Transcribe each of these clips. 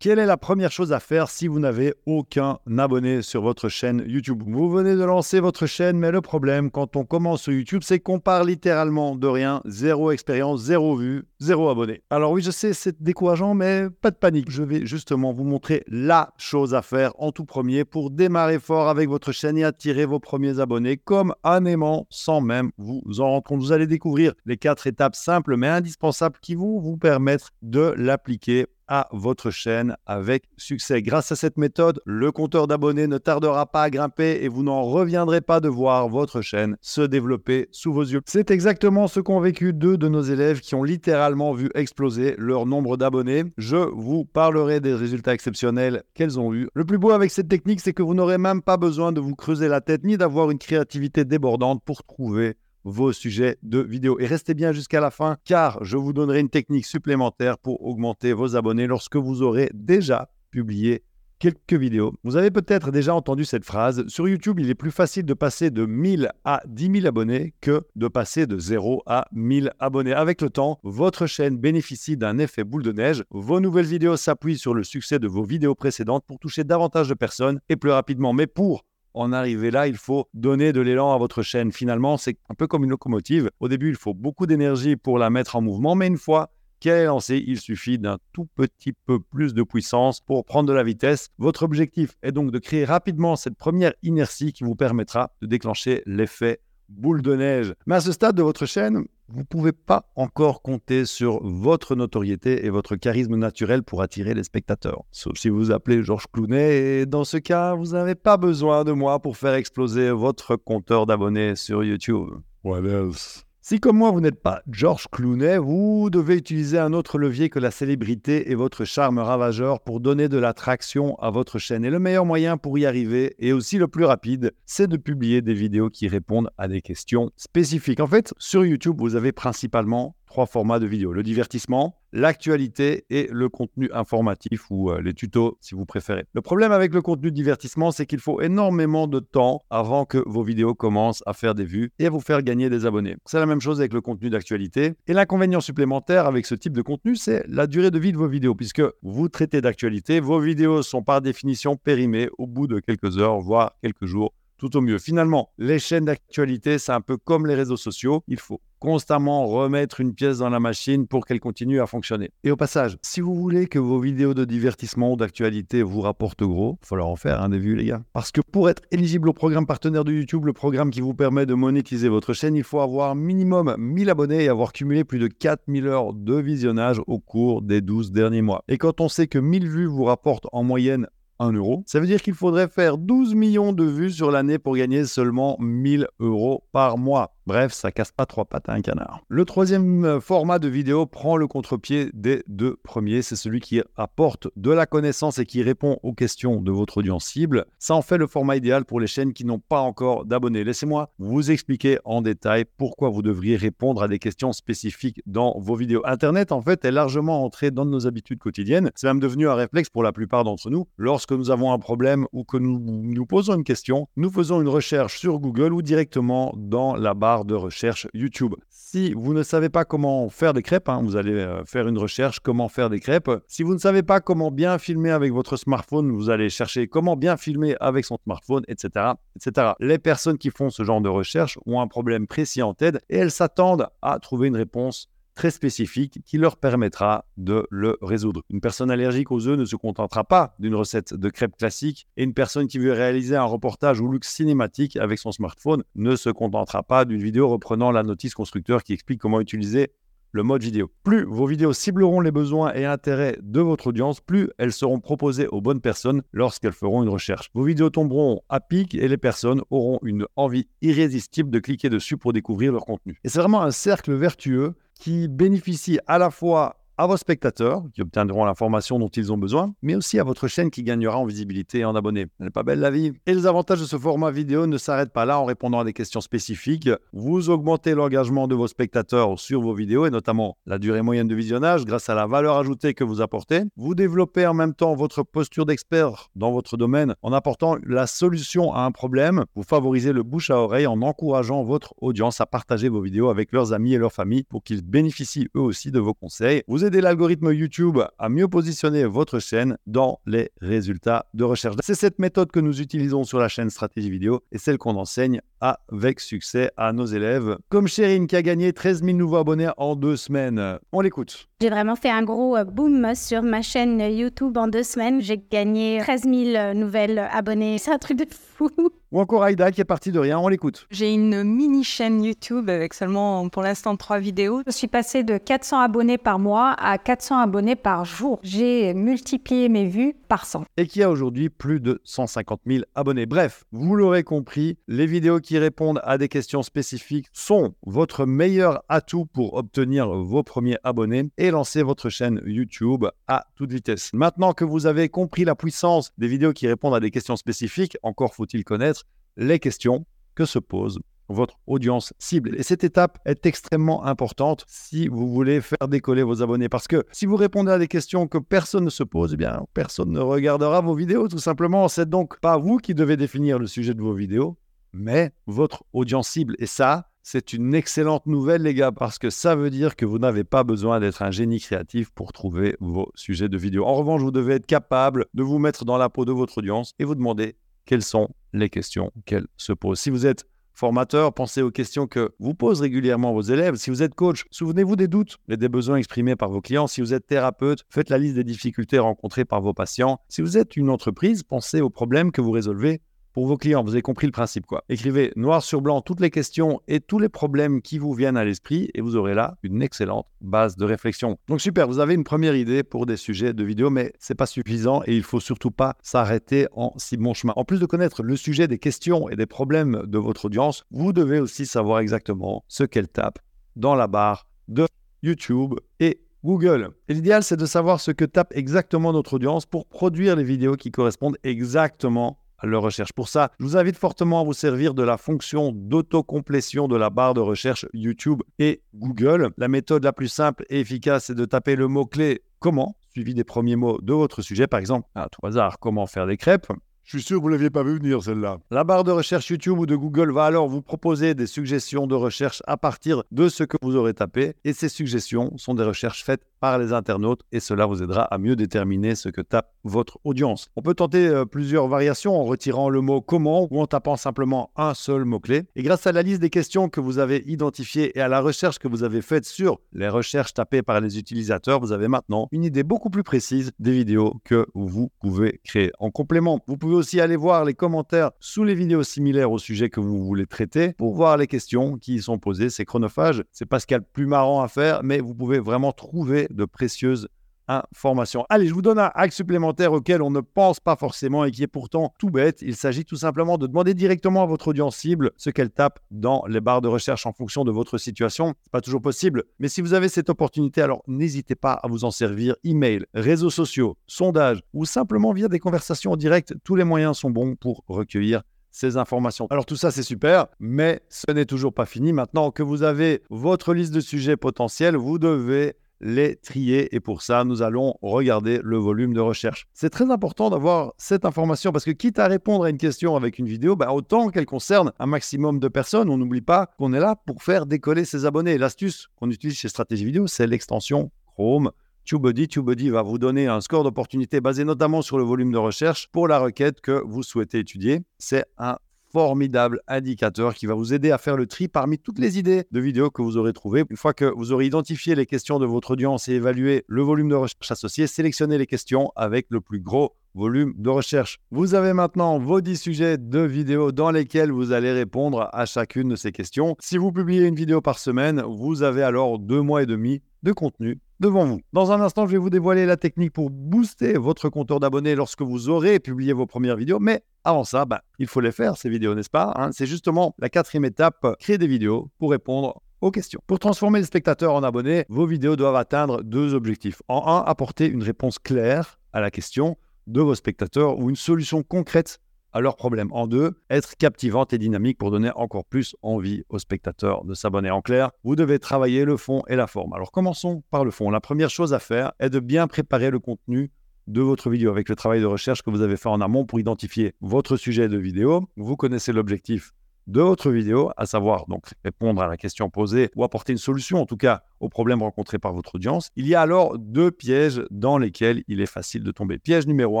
Quelle est la première chose à faire si vous n'avez aucun abonné sur votre chaîne YouTube? Vous venez de lancer votre chaîne, mais le problème quand on commence sur YouTube, c'est qu'on part littéralement de rien, zéro expérience, zéro vue, zéro abonné. Alors oui, je sais, c'est décourageant, mais pas de panique. Je vais justement vous montrer la chose à faire en tout premier pour démarrer fort avec votre chaîne et attirer vos premiers abonnés comme un aimant sans même vous en rendre compte. Vous allez découvrir les quatre étapes simples mais indispensables qui vont vous permettre de l'appliquer à votre chaîne avec succès. Grâce à cette méthode, le compteur d'abonnés ne tardera pas à grimper et vous n'en reviendrez pas de voir votre chaîne se développer sous vos yeux. C'est exactement ce qu'ont vécu deux de nos élèves qui ont littéralement vu exploser leur nombre d'abonnés. Je vous parlerai des résultats exceptionnels qu'elles ont eus. Le plus beau avec cette technique, c'est que vous n'aurez même pas besoin de vous creuser la tête ni d'avoir une créativité débordante pour trouver vos sujets de vidéo. Et restez bien jusqu'à la fin car je vous donnerai une technique supplémentaire pour augmenter vos abonnés lorsque vous aurez déjà publié quelques vidéos. Vous avez peut-être déjà entendu cette phrase. Sur YouTube, il est plus facile de passer de 1000 à 10 000 abonnés que de passer de 0 à 1000 abonnés. Avec le temps, votre chaîne bénéficie d'un effet boule de neige. Vos nouvelles vidéos s'appuient sur le succès de vos vidéos précédentes pour toucher davantage de personnes et plus rapidement. Mais pour en arriver là, il faut donner de l'élan à votre chaîne. Finalement, c'est un peu comme une locomotive. Au début, il faut beaucoup d'énergie pour la mettre en mouvement, mais une fois qu'elle est lancée, il suffit d'un tout petit peu plus de puissance pour prendre de la vitesse. Votre objectif est donc de créer rapidement cette première inertie qui vous permettra de déclencher l'effet boule de neige. Mais à ce stade de votre chaîne, vous ne pouvez pas encore compter sur votre notoriété et votre charisme naturel pour attirer les spectateurs. Sauf si vous appelez Georges Clounet, et dans ce cas, vous n'avez pas besoin de moi pour faire exploser votre compteur d'abonnés sur YouTube. What else? Si comme moi vous n'êtes pas George Clooney, vous devez utiliser un autre levier que la célébrité et votre charme ravageur pour donner de l'attraction à votre chaîne. Et le meilleur moyen pour y arriver, et aussi le plus rapide, c'est de publier des vidéos qui répondent à des questions spécifiques. En fait, sur YouTube, vous avez principalement trois formats de vidéos. Le divertissement, l'actualité et le contenu informatif ou euh, les tutos si vous préférez. Le problème avec le contenu divertissement, c'est qu'il faut énormément de temps avant que vos vidéos commencent à faire des vues et à vous faire gagner des abonnés. C'est la même chose avec le contenu d'actualité. Et l'inconvénient supplémentaire avec ce type de contenu, c'est la durée de vie de vos vidéos, puisque vous traitez d'actualité, vos vidéos sont par définition périmées au bout de quelques heures, voire quelques jours tout au mieux. Finalement, les chaînes d'actualité, c'est un peu comme les réseaux sociaux. Il faut constamment remettre une pièce dans la machine pour qu'elle continue à fonctionner. Et au passage, si vous voulez que vos vidéos de divertissement ou d'actualité vous rapportent gros, il faut leur en faire un des vues, les gars. Parce que pour être éligible au programme partenaire de YouTube, le programme qui vous permet de monétiser votre chaîne, il faut avoir minimum 1000 abonnés et avoir cumulé plus de 4000 heures de visionnage au cours des 12 derniers mois. Et quand on sait que 1000 vues vous rapportent en moyenne 1 euro. Ça veut dire qu'il faudrait faire 12 millions de vues sur l'année pour gagner seulement 1000 euros par mois. Bref, ça casse pas trois pattes à un canard. Le troisième euh, format de vidéo prend le contre-pied des deux premiers. C'est celui qui apporte de la connaissance et qui répond aux questions de votre audience cible. Ça en fait le format idéal pour les chaînes qui n'ont pas encore d'abonnés. Laissez-moi vous expliquer en détail pourquoi vous devriez répondre à des questions spécifiques dans vos vidéos. Internet, en fait, est largement entré dans nos habitudes quotidiennes. C'est même devenu un réflexe pour la plupart d'entre nous. Lorsque nous avons un problème ou que nous nous posons une question, nous faisons une recherche sur Google ou directement dans la barre de recherche YouTube. Si vous ne savez pas comment faire des crêpes, hein, vous allez euh, faire une recherche comment faire des crêpes. Si vous ne savez pas comment bien filmer avec votre smartphone, vous allez chercher comment bien filmer avec son smartphone, etc., etc. Les personnes qui font ce genre de recherche ont un problème précis en tête et elles s'attendent à trouver une réponse très spécifique qui leur permettra de le résoudre. Une personne allergique aux œufs ne se contentera pas d'une recette de crêpes classique et une personne qui veut réaliser un reportage ou look cinématique avec son smartphone ne se contentera pas d'une vidéo reprenant la notice constructeur qui explique comment utiliser le mode vidéo. Plus vos vidéos cibleront les besoins et intérêts de votre audience, plus elles seront proposées aux bonnes personnes lorsqu'elles feront une recherche. Vos vidéos tomberont à pic et les personnes auront une envie irrésistible de cliquer dessus pour découvrir leur contenu. Et c'est vraiment un cercle vertueux qui bénéficie à la fois à vos spectateurs qui obtiendront l'information dont ils ont besoin, mais aussi à votre chaîne qui gagnera en visibilité et en abonnés. Elle n'est pas belle la vie? Et les avantages de ce format vidéo ne s'arrêtent pas là en répondant à des questions spécifiques. Vous augmentez l'engagement de vos spectateurs sur vos vidéos et notamment la durée moyenne de visionnage grâce à la valeur ajoutée que vous apportez. Vous développez en même temps votre posture d'expert dans votre domaine en apportant la solution à un problème. Vous favorisez le bouche à oreille en encourageant votre audience à partager vos vidéos avec leurs amis et leurs familles pour qu'ils bénéficient eux aussi de vos conseils. Vous aider l'algorithme YouTube à mieux positionner votre chaîne dans les résultats de recherche. C'est cette méthode que nous utilisons sur la chaîne Stratégie Vidéo et celle qu'on enseigne avec succès à nos élèves, comme Chérine qui a gagné 13 000 nouveaux abonnés en deux semaines. On l'écoute. J'ai vraiment fait un gros euh, boom sur ma chaîne YouTube en deux semaines. J'ai gagné 13 000 euh, nouvelles abonnés. C'est un truc de fou. Ou encore Aïda qui est partie de rien, on l'écoute. J'ai une mini chaîne YouTube avec seulement pour l'instant trois vidéos. Je suis passée de 400 abonnés par mois à 400 abonnés par jour. J'ai multiplié mes vues par 100. Et qui a aujourd'hui plus de 150 000 abonnés. Bref, vous l'aurez compris, les vidéos qui répondent à des questions spécifiques sont votre meilleur atout pour obtenir vos premiers abonnés et lancer votre chaîne YouTube à toute vitesse. Maintenant que vous avez compris la puissance des vidéos qui répondent à des questions spécifiques, encore faut-il connaître les questions que se pose votre audience cible. Et cette étape est extrêmement importante si vous voulez faire décoller vos abonnés. Parce que si vous répondez à des questions que personne ne se pose, eh bien, personne ne regardera vos vidéos, tout simplement. C'est donc pas vous qui devez définir le sujet de vos vidéos, mais votre audience cible. Et ça, c'est une excellente nouvelle, les gars, parce que ça veut dire que vous n'avez pas besoin d'être un génie créatif pour trouver vos sujets de vidéo. En revanche, vous devez être capable de vous mettre dans la peau de votre audience et vous demander quelles sont les questions qu'elle se pose. Si vous êtes formateur, pensez aux questions que vous posent régulièrement vos élèves. Si vous êtes coach, souvenez-vous des doutes et des besoins exprimés par vos clients. Si vous êtes thérapeute, faites la liste des difficultés rencontrées par vos patients. Si vous êtes une entreprise, pensez aux problèmes que vous résolvez pour vos clients. Vous avez compris le principe, quoi. Écrivez noir sur blanc toutes les questions et tous les problèmes qui vous viennent à l'esprit et vous aurez là une excellente base de réflexion. Donc super, vous avez une première idée pour des sujets de vidéo, mais c'est pas suffisant et il faut surtout pas s'arrêter en si bon chemin. En plus de connaître le sujet des questions et des problèmes de votre audience, vous devez aussi savoir exactement ce qu'elle tape dans la barre de YouTube et Google. Et l'idéal, c'est de savoir ce que tape exactement notre audience pour produire les vidéos qui correspondent exactement leur recherche. Pour ça, je vous invite fortement à vous servir de la fonction d'autocomplétion de la barre de recherche YouTube et Google. La méthode la plus simple et efficace est de taper le mot-clé comment, suivi des premiers mots de votre sujet, par exemple, à tout hasard, comment faire des crêpes. Je suis sûr que vous ne l'aviez pas vu venir, celle-là. La barre de recherche YouTube ou de Google va alors vous proposer des suggestions de recherche à partir de ce que vous aurez tapé. Et ces suggestions sont des recherches faites par les internautes et cela vous aidera à mieux déterminer ce que tape votre audience. On peut tenter euh, plusieurs variations en retirant le mot comment ou en tapant simplement un seul mot-clé. Et grâce à la liste des questions que vous avez identifiées et à la recherche que vous avez faite sur les recherches tapées par les utilisateurs, vous avez maintenant une idée beaucoup plus précise des vidéos que vous pouvez créer. En complément, vous pouvez aussi aller voir les commentaires sous les vidéos similaires au sujet que vous voulez traiter pour voir les questions qui y sont posées. C'est chronophage, c'est pas ce qu'il y a de plus marrant à faire, mais vous pouvez vraiment trouver de précieuses informations. Allez, je vous donne un hack supplémentaire auquel on ne pense pas forcément et qui est pourtant tout bête. Il s'agit tout simplement de demander directement à votre audience cible ce qu'elle tape dans les barres de recherche en fonction de votre situation. C'est pas toujours possible, mais si vous avez cette opportunité, alors n'hésitez pas à vous en servir. Email, réseaux sociaux, sondages ou simplement via des conversations en direct. Tous les moyens sont bons pour recueillir ces informations. Alors tout ça c'est super, mais ce n'est toujours pas fini. Maintenant que vous avez votre liste de sujets potentiels, vous devez les trier et pour ça, nous allons regarder le volume de recherche. C'est très important d'avoir cette information parce que quitte à répondre à une question avec une vidéo, bah, autant qu'elle concerne un maximum de personnes, on n'oublie pas qu'on est là pour faire décoller ses abonnés. L'astuce qu'on utilise chez Stratégie Vidéo, c'est l'extension Chrome TubeBuddy. TubeBuddy va vous donner un score d'opportunité basé notamment sur le volume de recherche pour la requête que vous souhaitez étudier. C'est un formidable indicateur qui va vous aider à faire le tri parmi toutes les idées de vidéos que vous aurez trouvées. Une fois que vous aurez identifié les questions de votre audience et évalué le volume de recherche associé, sélectionnez les questions avec le plus gros volume de recherche. Vous avez maintenant vos 10 sujets de vidéos dans lesquels vous allez répondre à chacune de ces questions. Si vous publiez une vidéo par semaine, vous avez alors deux mois et demi de contenu devant vous. Dans un instant, je vais vous dévoiler la technique pour booster votre compteur d'abonnés lorsque vous aurez publié vos premières vidéos. Mais avant ça, bah, il faut les faire, ces vidéos, n'est-ce pas hein? C'est justement la quatrième étape, créer des vidéos pour répondre aux questions. Pour transformer les spectateurs en abonnés, vos vidéos doivent atteindre deux objectifs. En un, apporter une réponse claire à la question de vos spectateurs ou une solution concrète à leurs problèmes. En deux, être captivante et dynamique pour donner encore plus envie aux spectateurs de s'abonner. En clair, vous devez travailler le fond et la forme. Alors commençons par le fond. La première chose à faire est de bien préparer le contenu de votre vidéo avec le travail de recherche que vous avez fait en amont pour identifier votre sujet de vidéo. Vous connaissez l'objectif de votre vidéo, à savoir donc répondre à la question posée ou apporter une solution en tout cas aux problèmes rencontrés par votre audience, il y a alors deux pièges dans lesquels il est facile de tomber. Piège numéro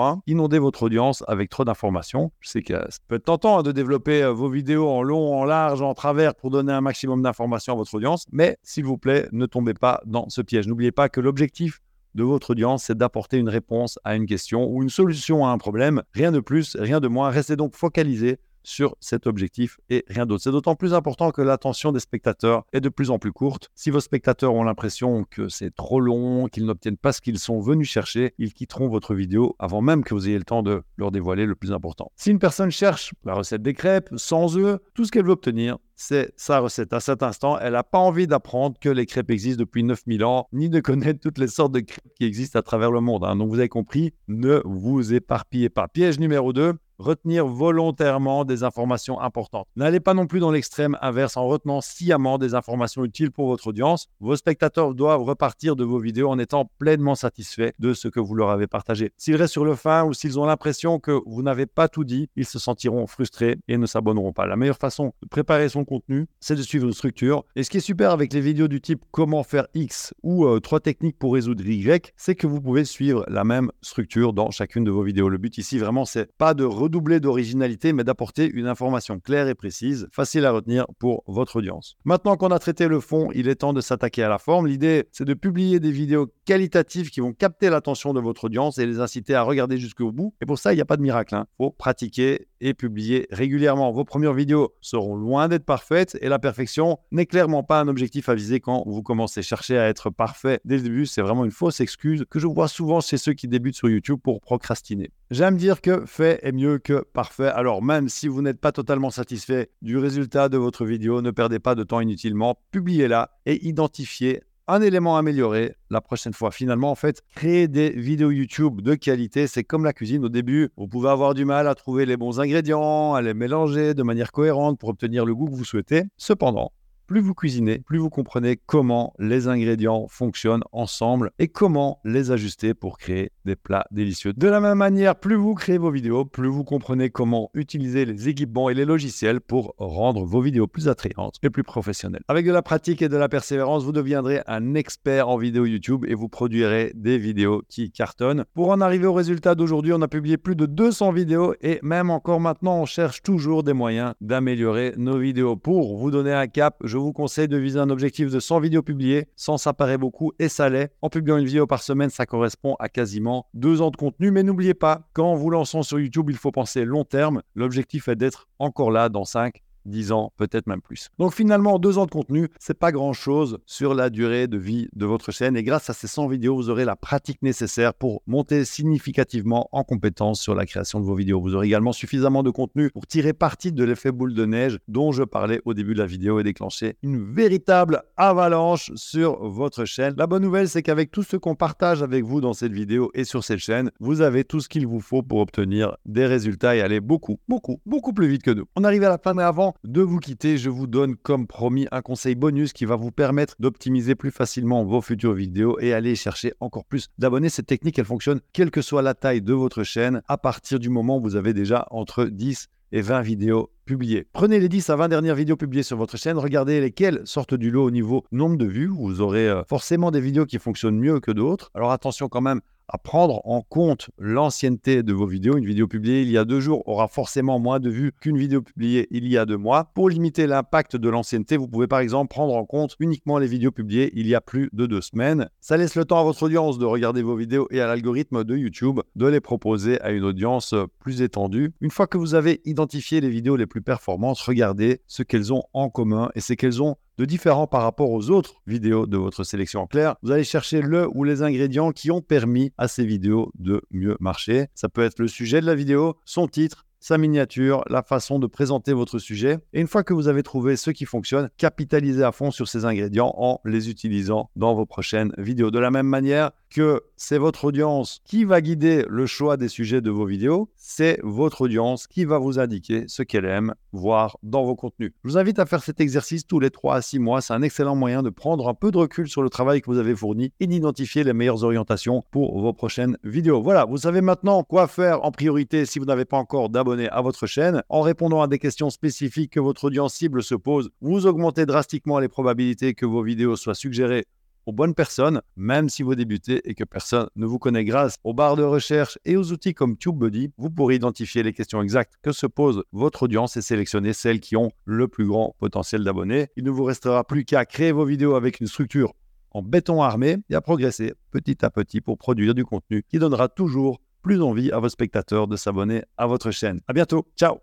un, inonder votre audience avec trop d'informations. Je sais que ça peut être tentant hein, de développer euh, vos vidéos en long, en large, en travers pour donner un maximum d'informations à votre audience, mais s'il vous plaît, ne tombez pas dans ce piège. N'oubliez pas que l'objectif de votre audience, c'est d'apporter une réponse à une question ou une solution à un problème. Rien de plus, rien de moins. Restez donc focalisé sur cet objectif et rien d'autre. C'est d'autant plus important que l'attention des spectateurs est de plus en plus courte. Si vos spectateurs ont l'impression que c'est trop long, qu'ils n'obtiennent pas ce qu'ils sont venus chercher, ils quitteront votre vidéo avant même que vous ayez le temps de leur dévoiler le plus important. Si une personne cherche la recette des crêpes sans œufs, tout ce qu'elle veut obtenir, c'est sa recette. À cet instant, elle n'a pas envie d'apprendre que les crêpes existent depuis 9000 ans, ni de connaître toutes les sortes de crêpes qui existent à travers le monde. Hein. Donc vous avez compris, ne vous éparpillez pas. Piège numéro 2, retenir volontairement des informations importantes. N'allez pas non plus dans l'extrême inverse en retenant sciemment des informations utiles pour votre audience. Vos spectateurs doivent repartir de vos vidéos en étant pleinement satisfaits de ce que vous leur avez partagé. S'ils restent sur le fin ou s'ils ont l'impression que vous n'avez pas tout dit, ils se sentiront frustrés et ne s'abonneront pas. La meilleure façon de préparer son contenu, c'est de suivre une structure. Et ce qui est super avec les vidéos du type comment faire X ou euh, techniques pour résoudre Y, c'est que vous pouvez suivre la même structure dans chacune de vos vidéos. Le but ici vraiment, c'est pas de doubler d'originalité, mais d'apporter une information claire et précise, facile à retenir pour votre audience. Maintenant qu'on a traité le fond, il est temps de s'attaquer à la forme. L'idée, c'est de publier des vidéos qualitatives qui vont capter l'attention de votre audience et les inciter à regarder jusqu'au bout. Et pour ça, il n'y a pas de miracle. Il hein. faut pratiquer et publier régulièrement. Vos premières vidéos seront loin d'être parfaites et la perfection n'est clairement pas un objectif à viser quand vous commencez. à Chercher à être parfait dès le début, c'est vraiment une fausse excuse que je vois souvent chez ceux qui débutent sur YouTube pour procrastiner. J'aime dire que fait est mieux que parfait. Alors même si vous n'êtes pas totalement satisfait du résultat de votre vidéo, ne perdez pas de temps inutilement, publiez-la et identifiez un élément amélioré la prochaine fois. Finalement, en fait, créer des vidéos YouTube de qualité, c'est comme la cuisine. Au début, vous pouvez avoir du mal à trouver les bons ingrédients, à les mélanger de manière cohérente pour obtenir le goût que vous souhaitez. Cependant, plus vous cuisinez, plus vous comprenez comment les ingrédients fonctionnent ensemble et comment les ajuster pour créer des plats délicieux. De la même manière, plus vous créez vos vidéos, plus vous comprenez comment utiliser les équipements et les logiciels pour rendre vos vidéos plus attrayantes et plus professionnelles. Avec de la pratique et de la persévérance, vous deviendrez un expert en vidéo YouTube et vous produirez des vidéos qui cartonnent. Pour en arriver au résultat d'aujourd'hui, on a publié plus de 200 vidéos et même encore maintenant, on cherche toujours des moyens d'améliorer nos vidéos. Pour vous donner un cap, je je vous conseille de viser un objectif de 100 vidéos publiées. 100, ça paraît beaucoup et ça l'est. En publiant une vidéo par semaine, ça correspond à quasiment deux ans de contenu. Mais n'oubliez pas, quand vous lançons sur YouTube, il faut penser long terme. L'objectif est d'être encore là dans 5, 10 ans, peut-être même plus. Donc finalement, deux ans de contenu, c'est pas grand-chose sur la durée de vie de votre chaîne. Et grâce à ces 100 vidéos, vous aurez la pratique nécessaire pour monter significativement en compétence sur la création de vos vidéos. Vous aurez également suffisamment de contenu pour tirer parti de l'effet boule de neige dont je parlais au début de la vidéo et déclencher une véritable avalanche sur votre chaîne. La bonne nouvelle, c'est qu'avec tout ce qu'on partage avec vous dans cette vidéo et sur cette chaîne, vous avez tout ce qu'il vous faut pour obtenir des résultats et aller beaucoup, beaucoup, beaucoup plus vite que nous. On arrive à la fin, mais avant de vous quitter, je vous donne comme promis un conseil bonus qui va vous permettre d'optimiser plus facilement vos futures vidéos et aller chercher encore plus d'abonnés. Cette technique, elle fonctionne quelle que soit la taille de votre chaîne à partir du moment où vous avez déjà entre 10 et 20 vidéos publiées. Prenez les 10 à 20 dernières vidéos publiées sur votre chaîne, regardez lesquelles sortent du lot au niveau nombre de vues. Vous aurez euh, forcément des vidéos qui fonctionnent mieux que d'autres. Alors attention quand même à prendre en compte l'ancienneté de vos vidéos. Une vidéo publiée il y a deux jours aura forcément moins de vues qu'une vidéo publiée il y a deux mois. Pour limiter l'impact de l'ancienneté, vous pouvez par exemple prendre en compte uniquement les vidéos publiées il y a plus de deux semaines. Ça laisse le temps à votre audience de regarder vos vidéos et à l'algorithme de YouTube de les proposer à une audience plus étendue. Une fois que vous avez identifié les vidéos les plus performantes, regardez ce qu'elles ont en commun et ce qu'elles ont de différent par rapport aux autres vidéos de votre sélection en clair. Vous allez chercher le ou les ingrédients qui ont permis à ces vidéos de mieux marcher. Ça peut être le sujet de la vidéo, son titre, sa miniature, la façon de présenter votre sujet. Et une fois que vous avez trouvé ce qui fonctionne, capitalisez à fond sur ces ingrédients en les utilisant dans vos prochaines vidéos. De la même manière, que c'est votre audience qui va guider le choix des sujets de vos vidéos. C'est votre audience qui va vous indiquer ce qu'elle aime voir dans vos contenus. Je vous invite à faire cet exercice tous les 3 à 6 mois. C'est un excellent moyen de prendre un peu de recul sur le travail que vous avez fourni et d'identifier les meilleures orientations pour vos prochaines vidéos. Voilà, vous savez maintenant quoi faire en priorité si vous n'avez pas encore d'abonnés à votre chaîne. En répondant à des questions spécifiques que votre audience cible se pose, vous augmentez drastiquement les probabilités que vos vidéos soient suggérées aux bonnes personnes, même si vous débutez et que personne ne vous connaît grâce aux barres de recherche et aux outils comme TubeBuddy, vous pourrez identifier les questions exactes que se pose votre audience et sélectionner celles qui ont le plus grand potentiel d'abonnés. Il ne vous restera plus qu'à créer vos vidéos avec une structure en béton armé et à progresser petit à petit pour produire du contenu qui donnera toujours plus envie à vos spectateurs de s'abonner à votre chaîne. À bientôt. Ciao